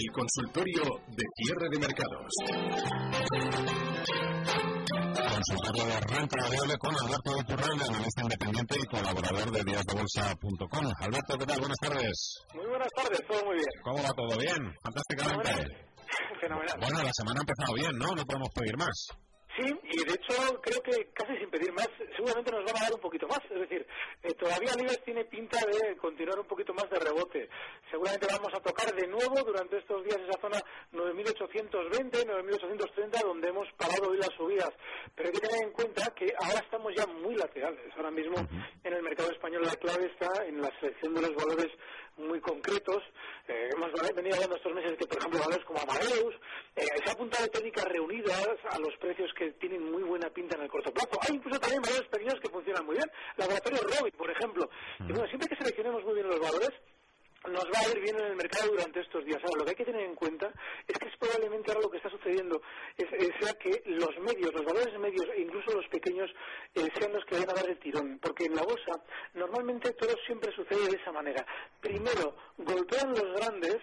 El consultorio de cierre de mercados. Consultorio de renta variable con Alberto Iturralde, analista independiente y colaborador de díasdebolsa.com. Alberto, ¿qué tal? Buenas tardes. Muy buenas tardes, todo muy bien. ¿Cómo va todo bien? Fantásticamente. Fenomenal. Bueno, la semana ha empezado bien, ¿no? No podemos pedir más. Sí, y de hecho creo que casi sin pedir más, seguramente nos van a dar un poquito más. Es decir, eh, todavía Libes tiene pinta de continuar un poquito más de rebote. Seguramente vamos a tocar de nuevo durante estos días esa zona 9.820, 9.830, donde hemos parado hoy las subidas. Pero hay que tener en cuenta que ahora estamos ya muy laterales. Ahora mismo en el mercado español la clave está en la selección de los valores muy concretos. Hemos venido hablando estos meses que, por ejemplo, valores como Amadeus, eh, se ha apuntado técnicas reunidas a los precios que tienen muy buena pinta en el corto plazo. Hay incluso también valores pequeños que funcionan muy bien. Laboratorio Robin, por ejemplo. Y bueno, siempre que seleccionemos muy bien los valores, nos va a ir bien en el mercado durante estos días. Ahora, lo que hay que tener en cuenta es que es probablemente ahora lo que está sucediendo es, sea que los medios, los valores medios e incluso los pequeños eh, sean los que vayan a dar el tirón. Porque en la bolsa normalmente todo siempre sucede de esa manera. Primero golpean los grandes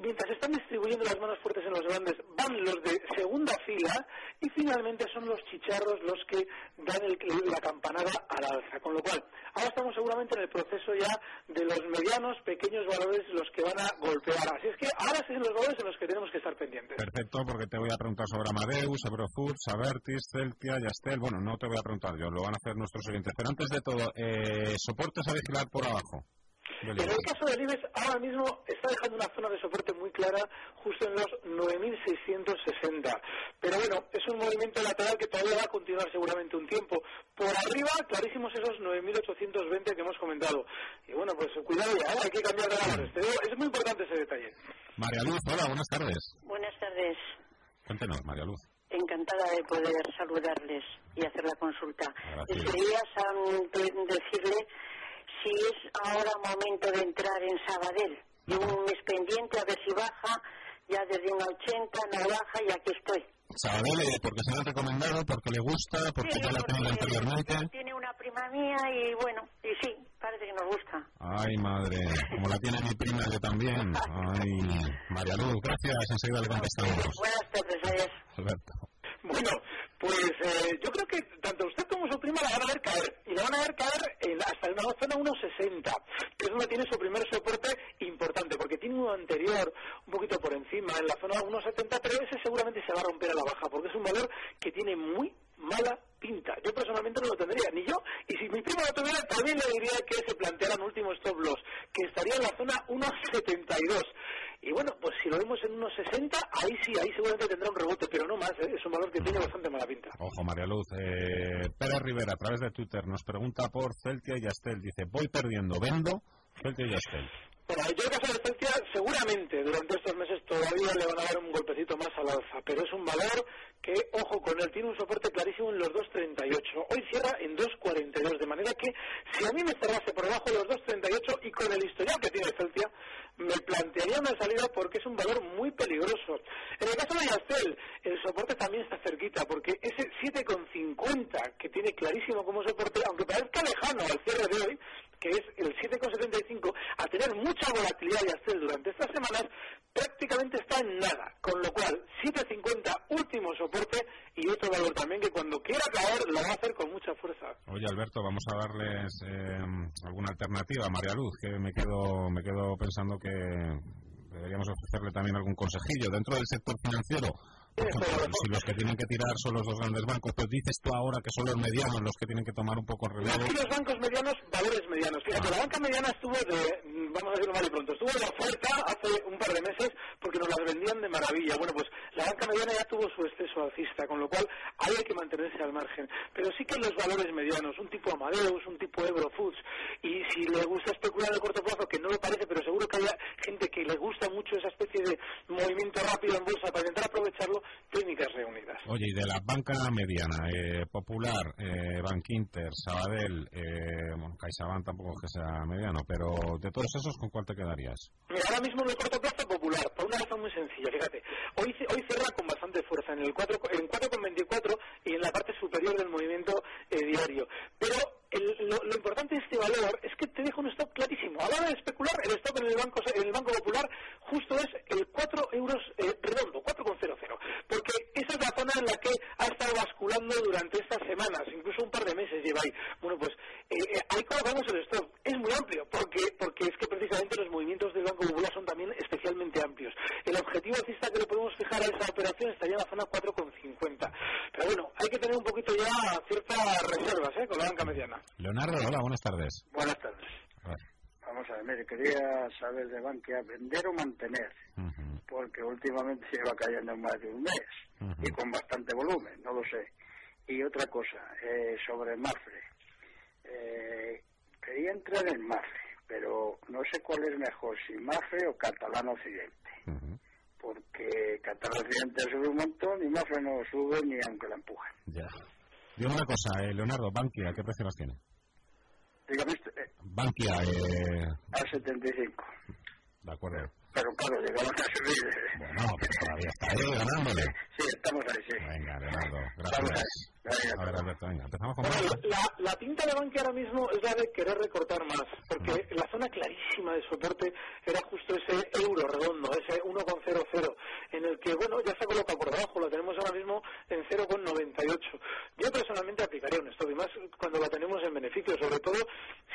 mientras están distribuyendo las manos fuertes en los grandes, van los de segunda fila y finalmente son los chicharros los que dan la campanada al alza. Con lo cual, ahora estamos seguramente en el proceso ya de los medianos, pequeños valores los que van a golpear. Así es que ahora sí son los valores en los que tenemos que estar pendientes. Perfecto, porque te voy a preguntar sobre Amadeus, Eurofoods, Avertis, Celtia, Yastel. Bueno, no te voy a preguntar yo, lo van a hacer nuestros oyentes. Pero antes de todo, eh, soportes a vigilar por abajo. En el caso de Libes, ahora mismo está dejando una zona de soporte muy clara justo en los 9.660. Pero bueno, es un movimiento lateral que todavía va a continuar seguramente un tiempo. Por arriba, clarísimos esos 9.820 que hemos comentado. Y bueno, pues cuidado ya, ¿eh? hay que cambiar de valores. Es muy importante ese detalle. María Luz, hola, buenas tardes. Buenas tardes. Cuéntenos, María Luz. Encantada de poder saludarles y hacer la consulta. Quería decirle si es ahora momento de entrar en Sabadell. un mes pendiente a ver si baja, ya desde un 80 no baja y aquí estoy. Sabadell, eh, porque se lo ha recomendado, porque le gusta, porque ya la ha tenido anteriormente. Tiene una prima mía y bueno, y sí, parece que nos gusta. Ay, madre, como la tiene mi prima, yo también. Ay, María Luz, gracias, enseguida le contestamos. Buenas tardes, adiós. Alberto. Bueno, pues eh, yo creo que tanto usted como su prima la van a ver caer. Y la van a ver caer en, hasta una zona 1,60, que es donde tiene su primer soporte importante, porque tiene uno anterior un poquito por encima, en la zona 1,70, pero ese seguramente se va a romper a la baja, porque es un valor que tiene muy mala pinta. Yo personalmente no lo tendría, ni yo. Y si mi prima lo tuviera, también le diría que se planteara un último stop loss, que estaría en la zona 1,72. Y bueno, pues si lo vemos en unos 60, ahí sí, ahí seguramente tendrá un rebote, pero no más, ¿eh? es un valor que tiene bastante mala pinta. Ojo, María Luz. Eh, Pérez Rivera, a través de Twitter, nos pregunta por Celtia y Astel. Dice, voy perdiendo, vendo Celtia y Astel. Bueno, yo el caso de Celtia, seguramente durante estos meses todavía le van a dar un golpecito más al alza, pero es un valor que, ojo con él, tiene un soporte clarísimo en los 2.38. Hoy cierra en 2.42, de manera que si a mí me cerrase por debajo de los 2.38 y con el historial que tiene Celtia, me plantearía una salida porque es un valor muy peligroso. En el caso de Yastel, el soporte también está cerquita, porque ese 7,50 que tiene clarísimo como soporte, aunque parezca lejano al cierre de hoy, que es el 7,75, a tener mucha volatilidad Yastel durante estas semanas, prácticamente está en nada. Con lo cual, 7,50 último soporte y otro valor también que cuando quiera caer lo va a hacer con mucha fuerza. Oye, Alberto, vamos a darles eh, alguna alternativa a María Luz, que me quedo, me quedo pensando que deberíamos ofrecerle también algún consejillo dentro del sector financiero si los que tienen que tirar son los dos grandes bancos, pues dices tú ahora que son los medianos los que tienen que tomar un poco el relevo. Los bancos medianos, valores medianos. Fíjate, la banca mediana estuvo de, vamos a decirlo mal y pronto, estuvo de oferta hace un par de meses porque nos las vendían de maravilla. Bueno, pues la banca mediana ya tuvo su exceso alcista, con lo cual hay que mantenerse al margen. Pero sí que los valores medianos, un tipo Amadeus, un tipo Eurofoods, y si le gusta especular de corto plazo, que no lo parece, pero seguro que hay gente que le gusta mucho esa especie de movimiento rápido en bolsa para intentar aprovecharlo, técnicas reunidas. Oye, y de la banca mediana, eh, Popular, eh, Bankinter, Sabadell, eh, bueno, CaixaBank tampoco que sea mediano, pero de todos esos, ¿con cuál te quedarías? Mira, ahora mismo en el corto plazo Popular, por una razón muy sencilla, fíjate, hoy, hoy cierra con bastante fuerza en el 4, en 4,24 y en la parte superior del movimiento eh, diario, pero lo, importante de este valor es que te deja un stop clarísimo. A la hora de especular, el stop en el Banco, en el banco Popular justo es el mire, esa es la zona en la que ha estado basculando durante estas semanas, incluso un par de meses lleva ahí. Bueno, pues eh, eh ahí colocamos el stop. Es muy amplio, porque, porque es que precisamente los movimientos del Banco Popular son también especialmente amplios. El objetivo alcista que le podemos fijar a esa operación estaría en la zona 4,50. Pero bueno, hay que tener un poquito ya ciertas reservas ¿eh? con la banca mediana. Leonardo, hola, buenas tardes. Buenas tardes quería saber de Bankia, vender o mantener, porque últimamente se va cayendo en más de un mes y con bastante volumen, no lo sé. Y otra cosa, eh, sobre Mafre. Eh, quería entrar en Mafre, pero no sé cuál es mejor, si Mafre o Catalán Occidente. Porque Catalán Occidente sube un montón y Mafre no sube ni aunque la empujen. Ya. Dime una cosa, eh, Leonardo, Bankia, ¿qué precio las tiene? Dígame, eh, Bankia, eh... A 75. De acuerdo. Pero claro, llegamos a subir. Bueno, pero todavía está ahí ganándole. Sí, estamos ahí, sí. Venga, Leonardo, gracias. A ver, Alberto, venga, empezamos con bueno, la, la, pinta de Bankia ahora mismo es la de querer recortar más, porque la zona clarísima de soporte era justo ese euro redondo, ese 1,00, en el que, bueno, ya se coloca por debajo, lo tenemos ahora mismo en 0,98. Yo personalmente aplicaría un stop, y más cuando la tenemos en beneficio, sobre todo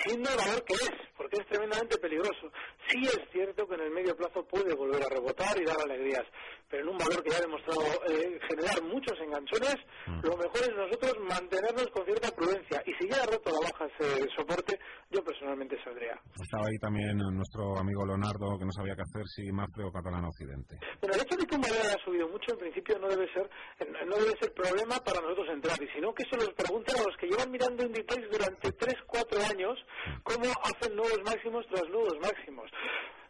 siendo el que es, porque es tremendamente peligroso. Sí es cierto que en el medio plazo puede volver a rebotar y dar alegrías, pero en un valor que ya ha demostrado eh, generar muchos enganchones, lo mejor es nosotros mantenernos con cierta prudencia. Y si ya ha roto la baja ese soporte, yo personalmente saldría. Estaba ahí también nuestro amigo Leonardo, que no sabía qué hacer si Mafre o Catalán Occidente. Bueno, el hecho de que un valor haya subido mucho, en principio no debe ser no debe ser problema para nosotros entrar, y sino que se los pregunten a los que llevan mirando Inditex durante 3, 4 años cómo hacen nuevos máximos tras nuevos máximos.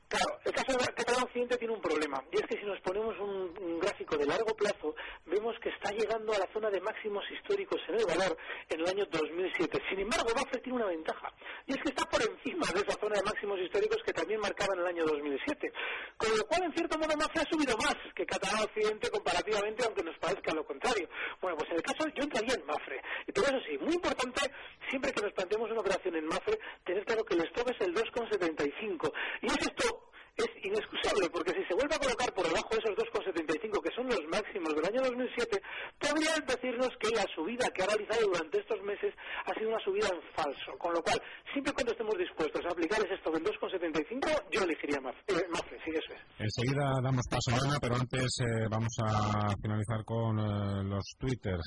Claro, el caso de Catalán Occidente tiene un problema, y es que si nos ponemos un, gráfico de largo plazo, vemos que está llegando a la zona de máximos históricos en el valor en el año 2007. Sin embargo, Buffett tiene una ventaja, y es que está por encima de esa zona de máximos históricos que también marcaba en el año 2007. Con lo cual, en cierto modo, Mafre ha subido más que Catalán Occidente comparativamente, aunque nos parezca lo contrario. Bueno, pues en el caso, yo entraría en Mafre. Y por eso sí, muy importante, siempre que nos planteemos una operación en Mafre, tener claro que el stop es el 2,75. Y es esto es inexcusable, porque si se vuelve a colocar por debajo de esos 2,75, que son los máximos del año 2007, podrían decirnos que la subida que ha realizado durante estos meses ha sido una subida en falso. Con lo cual, siempre cuando estemos dispuestos a aplicar ese stop en 2,75, yo elegiría Mafre, eh, sí, eso es. Enseguida damos paso a Ana, pero antes eh, vamos a finalizar con eh, los twitters.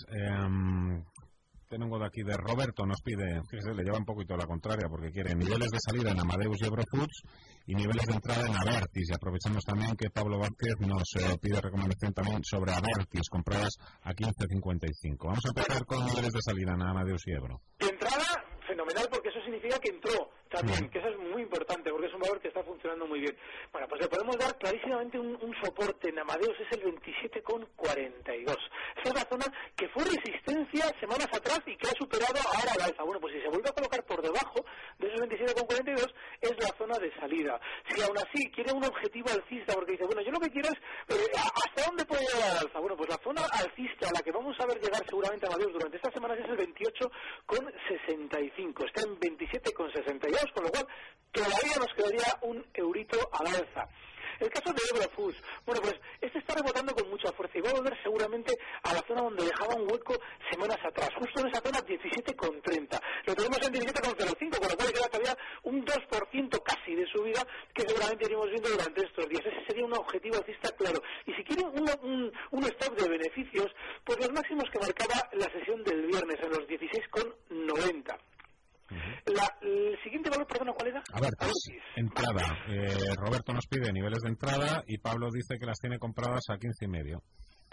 Tengo de aquí de Roberto, nos pide, fíjese, le lleva un poquito la contraria porque quiere niveles de salida en Amadeus y Eurofoods y niveles de entrada en Avertis. Y aprovechamos también que Pablo Vázquez nos eh, pide recomendación también sobre Avertis, compradas a 15.55. Vamos a empezar con niveles de salida en Amadeus y Ebro. De entrada, fenomenal porque eso significa que entró también, que eso es muy importante porque es un valor que está funcionando muy bien. Bueno, pues le podemos dar clarísimamente un, un soporte en Amadeus, es el 27,42. Esa es la zona que fue resistencia semanas atrás y que ha superado ahora la alza. Bueno, pues si se vuelve a colocar por debajo de esos 27,42 es la zona de salida. Si aún así quiere un objetivo alcista porque dice, bueno, yo lo que quiero es, eh, ¿hasta dónde puede llegar la alza? Bueno, pues la zona alcista a la que vamos a ver llegar seguramente a Amadeus durante estas semanas es el 28,65. Está en 27,62 con lo cual todavía nos quedaría un eurito al alza. El caso de Eurofoods, bueno, pues este está rebotando con mucha fuerza y va a volver seguramente a la zona donde dejaba un hueco semanas atrás, justo en esa zona 17,30. Lo tenemos en 17,05, con lo cual queda todavía un 2% casi de subida que seguramente iremos viendo durante estos días. Ese sería un objetivo alcista claro. Y si quieren un, un, un stop de beneficios, pues los máximos que marcaba la sesión del viernes en los 16,90. La, el perdona, ¿cuál era? A ver, pues, entrada. Eh, Roberto nos pide niveles de entrada y Pablo dice que las tiene compradas a 15 y medio.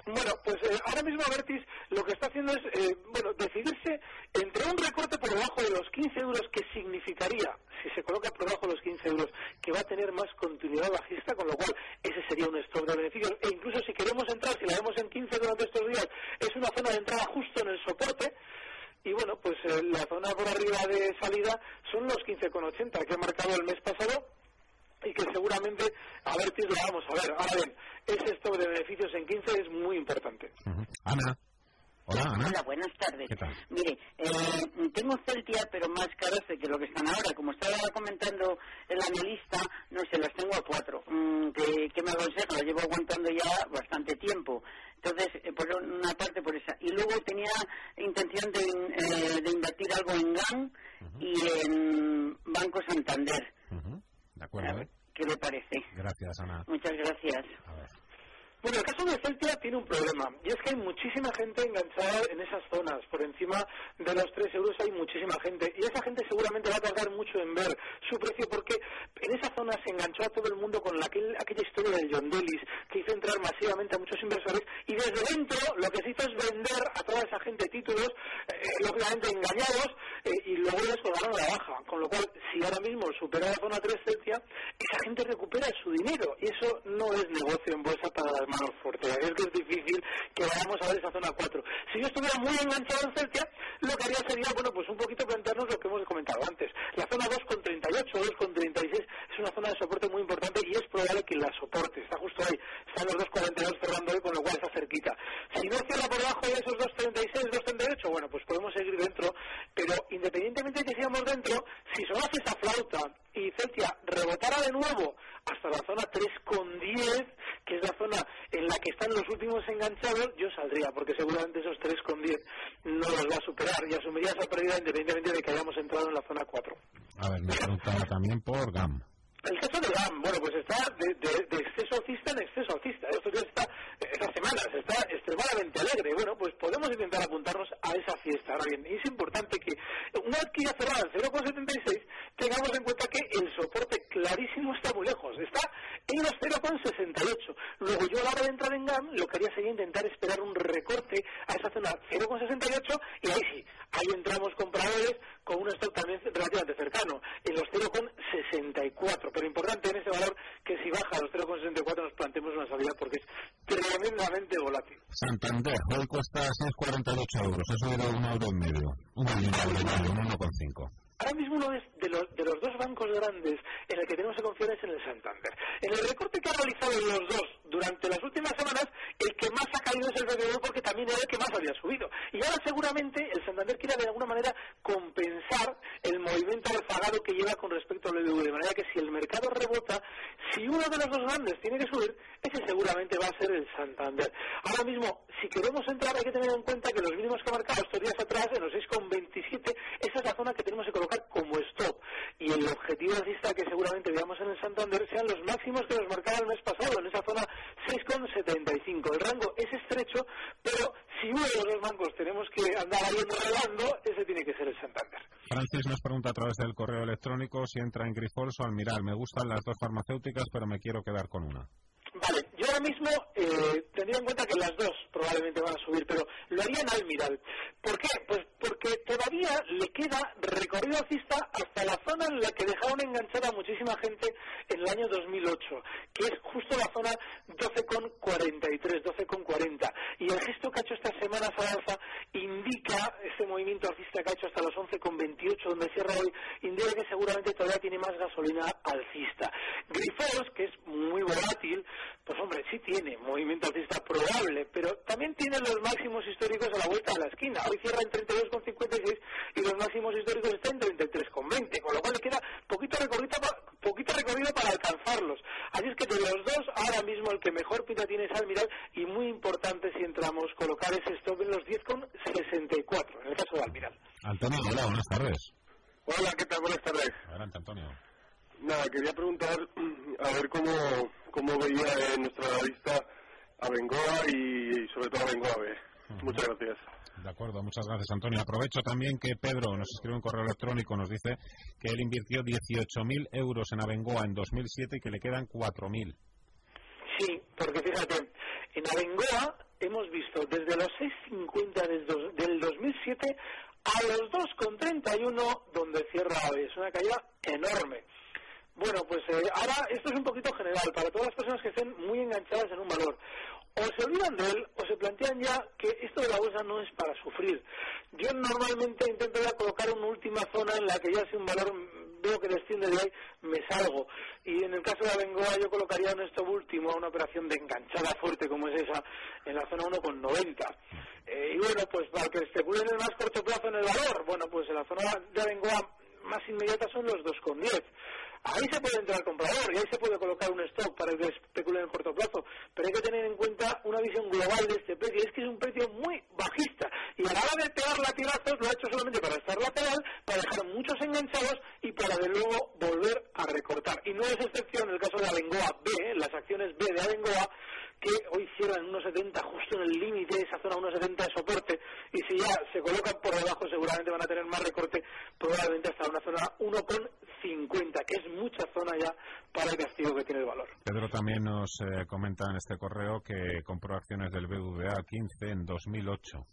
Bueno, pues eh, ahora mismo Avertis lo que está haciendo es, eh, bueno, decidirse entre un recorte por debajo de los 15 euros que significaría, si se coloca por debajo de los 15 euros, que va a tener más continuidad bajista, con lo cual ese sería un stop de beneficios. E incluso si queremos entrar, si la vemos en 15 durante estos días, es una zona de entrada justo en el soporte, y bueno, pues eh, la zona por arriba de salida son los 15,80 que ha marcado el mes pasado y que seguramente a ver lo vamos a ver. Ahora bien, ese stop de beneficios en 15 es muy importante. Uh -huh. Ana. Hola, Ana. Hola, buenas tardes. ¿Qué tal? Mire, eh, tengo Celtia, pero más caros de que lo que están ahora. Como estaba comentando el analista, no sé, los tengo a cuatro. Mm, ¿qué, ¿Qué me aconseja? Lo llevo aguantando ya bastante tiempo. Entonces, eh, por una parte por esa. Y luego tenía intención de, eh, uh -huh. y en Banco Santander. Uh -huh. De acuerdo. ¿Qué le parece? Gracias, Ana. Muchas gracias. A ver. Bueno, el caso de Celtia tiene un problema, y es que hay muchísima gente enganchada en esas zonas. Por encima de los 3 euros hay muchísima gente, y esa gente seguramente va a tardar mucho en ver su precio, porque en esa zona se enganchó a todo el mundo con aquella historia del John Delis, que hizo entrar masivamente a muchos inversores, y desde dentro lo que se hizo es vender a toda esa gente títulos, eh, lógicamente engañados, eh, y luego les colgaron la baja. Con lo cual, si ahora mismo supera la zona 3 Celtia, esa gente recupera su dinero, y eso no es negocio en bolsa para las manos fuertes. Es que es difícil que vayamos a ver esa zona 4. Si yo estuviera muy enganchado en Celtia, lo que haría sería, bueno, pues un poquito plantearnos lo que hemos comentado antes. La zona 2,38, 2,36 es una zona de soporte muy importante y es probable que la soporte. Está justo ahí. Están los 2,42 cerrando hoy, con lo cual está cerquita. Si no cierra por debajo de esos 2,36, 2,38, bueno, pues podemos seguir dentro. Pero independientemente de que sigamos dentro, si sonase esa flauta y Celtia rebotara de nuevo hasta la zona 3,10, que es la zona en la que están los últimos enganchados, yo saldría, porque seguramente esos 3,10 no los va a superar y asumiría esa pérdida independientemente de que hayamos entrado en la zona 4. A ver, me preguntaba también por GAM. El caso de GAM, bueno, pues está de, exceso alcista en exceso alcista. Esto ya está, está extremadamente alegre. Bueno, pues podemos intentar apuntarnos a esa fiesta. Ahora bien, es importante que una vez que ya cerrada en 0,76, tengamos en cuenta que el soporte clarísimo está muy lejos. Está en los 0,68. Luego yo a la hora de entrar en GAM, lo que haría sería intentar esperar un recorte a esa zona 0,68 y ahí sí, ahí entramos compradores con un stock también relativamente cercano, en los 0,64. Pero importante en ese valor que si baja a los 0,64 nos planteemos una salida porque es tremendamente volátil. Santander, hoy cuesta 6,48 euros, eso era un euro y medio, un euro y medio, 1,5. Ahora mismo uno de los, de los dos bancos grandes en el que tenemos que confiar es en el Santander. En el recorte que ha realizado los dos durante las últimas semanas, el que más ha caído es el BBV porque también era el que más había subido. Y ahora seguramente el Santander quiere de alguna manera compensar el movimiento rezagado que lleva con respecto al BBV. De manera que si el mercado rebota, si uno de los dos grandes tiene que subir, ese seguramente va a ser el Santander. Ahora mismo, si queremos entrar, hay que tener en cuenta que los mínimos que ha marcado estos días atrás, en los 6,27, esa es la zona que tenemos que colocar como stop y el objetivo alcista que seguramente veamos en el Santander sean los máximos que nos marcaba el mes pasado, en esa zona 6,75. El rango es estrecho, pero si uno de los dos bancos tenemos que andar ahí enredando, ese tiene que ser el Santander. Francis nos pregunta a través del correo electrónico si entra en Grifols o Almiral. Me gustan las dos farmacéuticas, pero me quiero quedar con una. Ahora mismo eh, tendría en cuenta que las dos probablemente van a subir, pero lo haría en Almiral. ¿Por qué? Pues porque todavía le queda recorrido alcista hasta la zona en la que dejaron enganchada a muchísima gente en el año 2008, que es justo la zona 12,43, 12,40. Y el gesto que ha hecho esta semana alza indica, ese movimiento alcista que ha hecho hasta los 11,28, donde cierra hoy, indica que seguramente todavía tiene más gasolina alcista. Grifols, que es muy volátil, pues hombre, sí tiene movimiento alcista probable, pero también tiene los máximos históricos a la vuelta de la esquina. Hoy cierra en 32,56 y los máximos históricos están en 33,20, con lo cual le queda poquito recorrido, poquito recorrido para alcanzarlos. Así es que de los dos, ahora mismo el que mejor pinta tiene es Almiral y muy importante si entramos colocar ese stop en los 10,64, en el caso de Almiral. Antonio, hola, buenas tardes. Hola, ¿qué tal? Buenas tardes. Adelante, Antonio. Nada, quería preguntar a ver cómo, cómo veía en nuestra lista a Bengoa y, sobre todo a Bengoa B. Muchas gracias. De acuerdo, muchas gracias Antonio. Aprovecho también que Pedro nos escribe un correo electrónico, nos dice que él invirtió 18.000 euros en Abengoa en 2007 y que le quedan 4.000. Sí, porque fíjate, en Abengoa hemos visto desde los 6.50 del 2007 a los 2,31 donde cierra hoy. Es una caída enorme. Bueno, pues eh, ahora esto es un poquito general para todas las personas que estén muy enganchadas en un valor. O se olvidan de él o se plantean ya que esto de la bolsa no es para sufrir. Yo normalmente intento ya colocar una última zona en la que ya si un valor veo que desciende de ahí, me salgo. Y en el caso de Abengoa yo colocaría en esto último una operación de enganchada fuerte como es esa en la zona 1,90. Eh, y bueno, pues para que especulen en el más corto plazo en el valor, bueno, pues en la zona de Abengoa más inmediata son los 2,10. Ahí se puede entrar al comprador y ahí se puede colocar un stock para que especule en el corto plazo. Pero hay que tener en cuenta una visión global de este precio. Es que es un precio muy bajista. Y a la hora de pegar latigazos lo ha hecho solamente para estar lateral, para dejar muchos enganchados y para de luego volver a recortar. Y no es excepción el caso de Abengoa B, las acciones B de Abengoa, que hoy cierran en 1,70 justo en el límite de esa zona 1,70 de soporte y si ya se colocan por debajo seguramente van a tener más recorte probablemente hasta una zona 1,50 que es mucha zona ya para el castigo que tiene el valor. Pedro también nos eh, comenta en este correo que compró acciones del BVA 15 en 2008.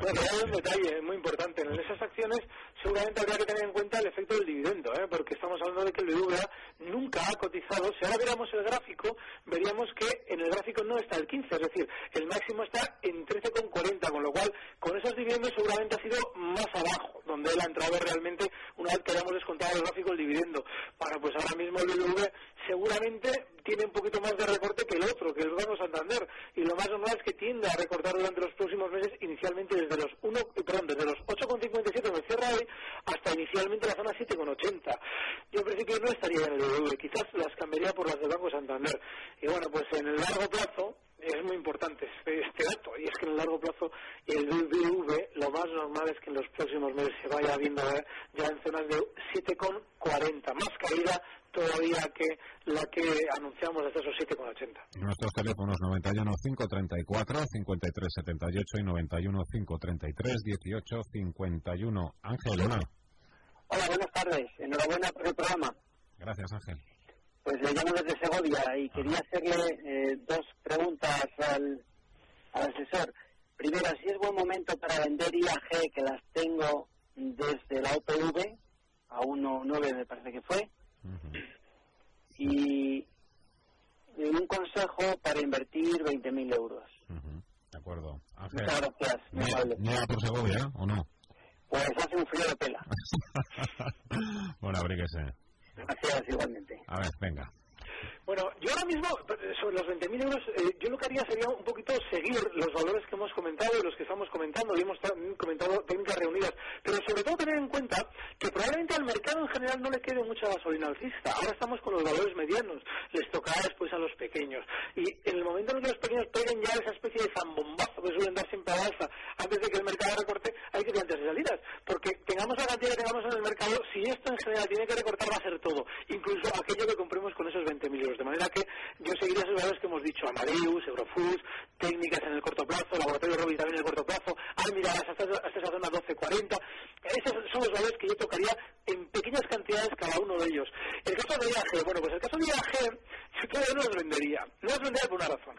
Bueno, hay un detalle muy importante. En esas acciones seguramente habría que tener en cuenta el efecto del dividendo, ¿eh? porque estamos hablando de que el BVA nunca ha cotizado. Si ahora viéramos el gráfico, veríamos que en el gráfico no está el 15, es decir, el máximo está en 13,40, con lo cual con esos dividendos seguramente ha sido más abajo, donde él ha entrado realmente una vez que hayamos descontado el gráfico el dividendo. Bueno, pues ahora mismo el BBV seguramente tiene un poquito más de recorte que el otro, que el Banco Santander, y lo más normal es que tienda a recortar durante los próximos meses inicialmente desde los 1, perdón, desde los 8,57 en el cierre hoy hasta inicialmente la zona 7,80. Yo en principio no estaría en el BBV, quizás las cambiaría por las del Banco Santander. Y bueno, pues en el largo plazo es muy importante este dato, y es que en el largo plazo el BBV lo más normal es que en los próximos meses se vaya viendo ya en zonas de 7,40, más caída todavía que la que anunciamos desde esos 7,80. Nuestros teléfonos 91 534 53 78 y 91 533 18 51. Ángel, hola. Hola, buenas tardes. Enhorabuena por el programa. Gracias, Ángel. Pues le llamo desde Segovia y quería hacerle eh, dos preguntas al, al asesor. Primera, si es buen momento para vender IAG, que las tengo desde la OPV a 1.9 me parece que fue, y un consejo para invertir 20.000 euros. De acuerdo. Muchas gracias. ¿Nieva por Segovia o no? Pues hace un frío de pela. bueno, abríguese. Gracias, igualmente. A ver, venga. Bueno, yo ahora mismo, sobre los 20.000 euros, eh, yo lo que haría sería un poquito seguir los valores que hemos comentado y los que estamos comentando, y hemos comentado técnicas reunidas, pero sobre todo tener en cuenta que probablemente al mercado en general no le quede mucha gasolina alcista. Ahora estamos con los valores medianos, les tocará después a los pequeños. Y en el momento en que los pequeños peguen ya esa especie de zambombazo que suelen dar siempre a alza, antes de que el mercado recorte, hay que plantearse salidas. Porque tengamos la cantidad que tengamos en el mercado, si esto en general tiene que recortar, va a ser todo, incluso aquello que compremos con esos 20.000 euros. De manera que yo seguiría esos valores que hemos dicho, Amadeus, Eurofoods, técnicas en el corto plazo, Laboratorio Robin también en el corto plazo, Almirall hasta, hasta esa zona 12.40. Esos son los valores que yo tocaría en pequeñas cantidades cada uno de ellos. El caso de IAG, bueno, pues el caso de IAG, yo todavía no los vendería. No los vendería por una razón.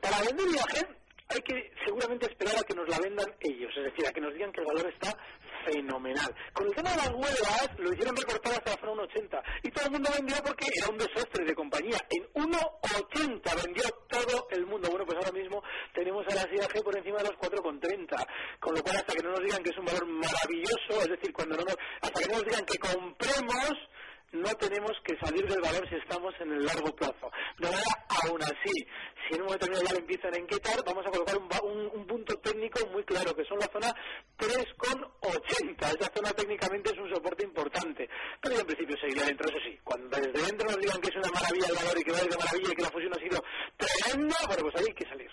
Para vender IAG hay que seguramente esperar a que nos la vendan ellos, es decir, a que nos digan que el valor está fenomenal. Con el tema de las huelgas lo hicieron recortar hasta la zona 1,80 y todo el mundo vendió porque era un desastre de compañía. En 1,80 vendió todo el mundo. Bueno, pues ahora mismo tenemos a la CIAG por encima de los 4,30, con lo cual hasta que no nos digan que es un valor maravilloso, es decir, cuando no nos, hasta que no nos digan que compremos no tenemos que salir del valor si estamos en el largo plazo. De manera, aún así, si en un momento le empiezan a inquietar, vamos a colocar un, punto técnico muy claro, que son la zona 3,80. Esa zona técnicamente es un soporte pero en principio seguiría dentro, eso sí. Cuando desde dentro nos digan que es una maravilla el valor y que va a ir de maravilla y que la fusión ha sido tremenda, bueno, pues ahí hay que salir.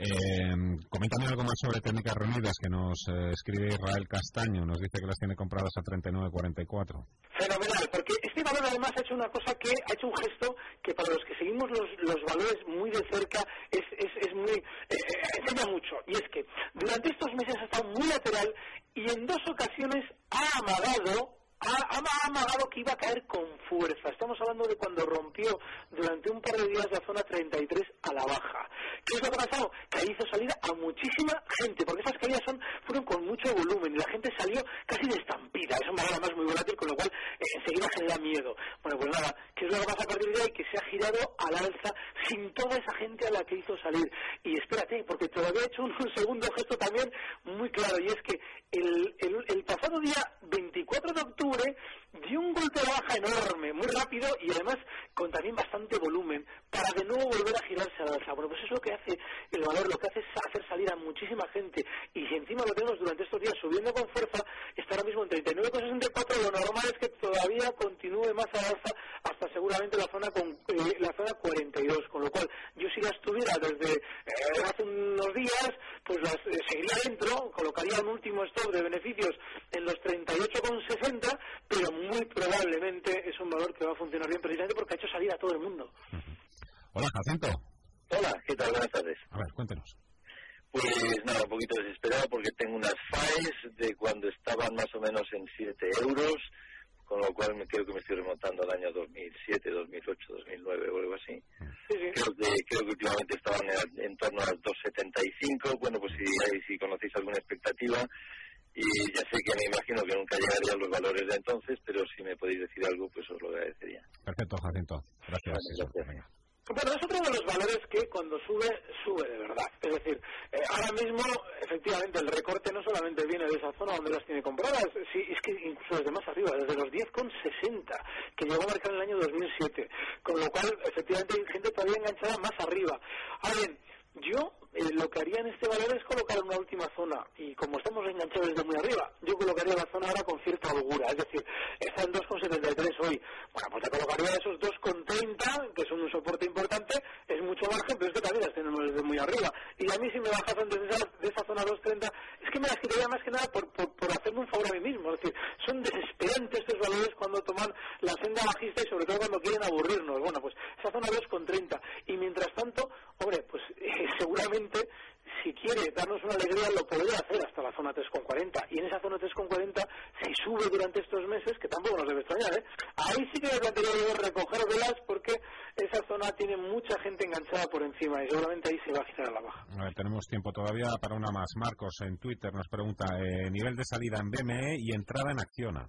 Eh, coméntame algo más sobre técnicas reunidas que nos eh, escribe Israel Castaño. Nos dice que las tiene compradas a 39.44. Fenomenal, porque este valor además ha hecho una cosa que ha hecho un gesto que para los que seguimos los, los valores muy de cerca es, es, es muy eh, enseña mucho. Y es que durante estos meses ha estado muy lateral y en dos ocasiones ha amagado ha, amagado que iba a caer con fuerza. Estamos hablando de cuando rompió durante un par de días la zona 33 a la baja. ¿Qué es lo que ha pasado? Que hizo salir a muchísima gente, porque esas caídas son, fueron con mucho volumen y la gente salió casi de estampida. Es un valor además muy volátil, con lo cual eh, enseguida genera miedo. Bueno, pues nada, ¿qué es lo que pasa a partir de ahí? Que se ha girado al alza sin toda esa gente a la que hizo salir. Y espérate, porque todavía ha hecho un, segundo gesto también muy claro, y es que el, el pasado día 24 de octubre dio un golpe de baja enorme, muy rápido y además con también bastante volumen, para de nuevo volver a girarse al alza. Bueno, pues es lo que hace el valor, lo que hace es hacer salir a muchísima gente. Y si encima lo tenemos durante estos días subiendo con fuerza, está ahora mismo en 39,64, lo normal es que todavía continúe más al alza hasta seguramente la zona con eh, la zona 42, con lo cual yo si la estuviera desde eh, hace unos días, pues las, eh, seguiría dentro, colocaría un último stop de beneficios en los 38,60, pero muy probablemente es un valor que va a funcionar bien precisamente porque ha hecho salir a todo el mundo. Hola, Jacinto. Hola, ¿qué tal? Buenas tardes. A ver, cuéntenos. Pues nada, un poquito desesperado porque tengo unas FAES de cuando estaban más o menos en 7 euros, con lo cual me creo que me estoy remontando al año 2007, 2008, 2009 o algo así. Creo, que, creo que últimamente estaban en, torno a las 2,75. Bueno, pues si, si conocéis alguna expectativa, y ya sé que me imagino que nunca llegaría a los valores de entonces, pero si me podéis decir algo, pues os lo agradecería. Perfecto, Jacinto. Gracias. gracias. Bueno, es otro de los valores que cuando sube, sube de verdad. Es decir, ahora mismo, efectivamente, el recorte no solamente viene de esa zona donde las tiene compradas, sí, es que incluso desde más arriba, desde los 10,60, que llegó a marcar en el año 2007. Con lo cual, efectivamente, hay gente todavía enganchada más arriba. Ahora bien, yo eh, lo que haría en este valor es colocar una última zona y como estamos enganchados desde muy arriba, yo colocaría la zona ahora con cierta holgura, es decir, está en 2,73 hoy. Bueno, pues te colocaría esos 2,30, que son un soporte importante, es mucho margen, pero es que también las tenemos desde muy arriba. Y a mí si me bajas antes de esa, de esa zona 2,30, es que me las quitaría más que nada por, por, por, hacerme un favor a mí mismo. Es decir, son desesperantes estos valores cuando toman la senda bajista y sobre todo cuando quieren aburrirnos. Bueno, pues esa zona 2,30. Y mientras tanto, hombre, pues eh, seguramente si quiere darnos una alegría lo podría hacer hasta la zona 3,40 y en esa zona 3,40 si sube durante estos meses que tampoco nos debe extrañar ¿eh? ahí sí que me plantearía recoger velas porque esa zona tiene mucha gente enganchada por encima y seguramente ahí se va a a la baja. Ver, tenemos tiempo todavía para una más. Marcos en Twitter nos pregunta eh, nivel de salida en BME y entrada en Acciona.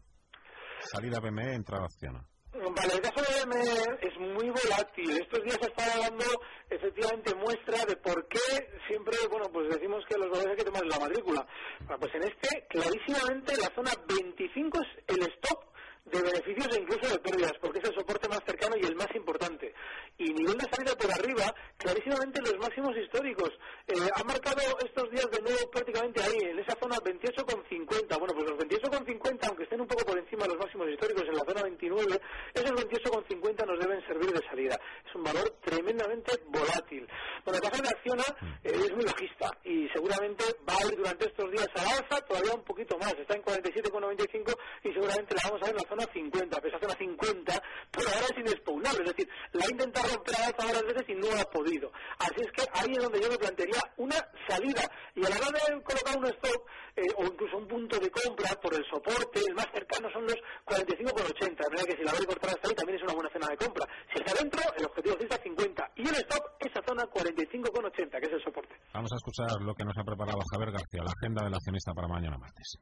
Salida BME entrada Acciona Vale, el caso de BME es muy volátil. Estos días se está dando efectivamente muestra de por qué siempre, bueno, pues decimos que los valores hay que tomar la matrícula. Bueno, pues en este, clarísimamente, la zona 25 es el stop de beneficios e incluso de pérdidas, porque es el soporte más cercano y el más importante. Y nivel de salida por arriba, clarísimamente los máximos históricos. Eh, ha marcado estos días de nuevo prácticamente ahí, en esa zona 28,50. Bueno, pues los 28,50, aunque estén un poco por encima de los máximos históricos en la zona 29, esos 28,50 nos deben servir de salida. Es un valor tremendamente volátil. Bueno, el caso de Acciona eh, es muy logista y seguramente va a ir durante estos días a la alza todavía un poquito más. Está en 47,95 y seguramente la vamos a ver en la zona 50, pesa zona 50, pero ahora es inexpugnable, es decir, la ha intentado romper a varias veces y no ha podido. Así es que ahí es donde yo me plantearía una salida y a la hora de colocar un stop eh, o incluso un punto de compra por el soporte, el más cercano son los 45,80, de manera que si la voy a cortar hasta ahí también es una buena zona de compra. Si está dentro, el objetivo es 50 y el stop esa zona 45,80, que es el soporte. Vamos a escuchar lo que nos ha preparado Javier García, la agenda del accionista para mañana martes.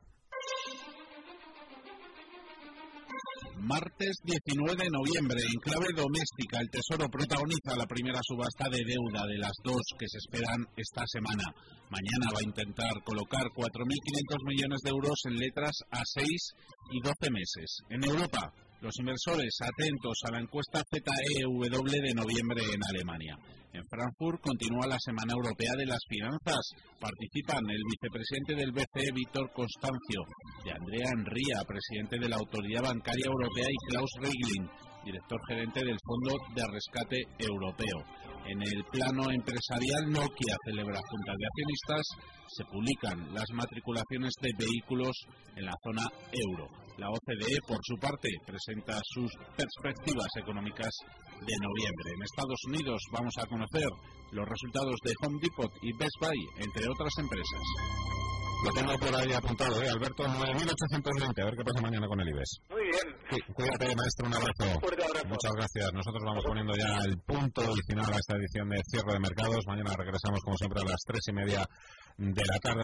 Martes 19 de noviembre, en clave doméstica, el Tesoro protagoniza la primera subasta de deuda de las dos que se esperan esta semana. Mañana va a intentar colocar 4.500 millones de euros en letras a 6 y 12 meses. En Europa, los inversores atentos a la encuesta ZEW de noviembre en Alemania. En Frankfurt continúa la Semana Europea de las Finanzas. Participan el vicepresidente del BCE, Víctor Constancio, y Andrea Enría, presidente de la Autoridad Bancaria Europea, y Klaus Regling, director gerente del Fondo de Rescate Europeo. En el plano empresarial, Nokia celebra juntas de accionistas, se publican las matriculaciones de vehículos en la zona euro. La OCDE, por su parte, presenta sus perspectivas económicas de noviembre. En Estados Unidos vamos a conocer los resultados de Home Depot y Best Buy, entre otras empresas. Lo tengo por ahí apuntado, ¿eh? Alberto, 9.820. A ver qué pasa mañana con el IBEX. Muy bien. cuídate, maestro. Un abrazo. abrazo. Muchas gracias. Nosotros vamos poniendo ya el punto y final a esta edición de cierre de mercados. Mañana regresamos, como siempre, a las tres y media de la tarde.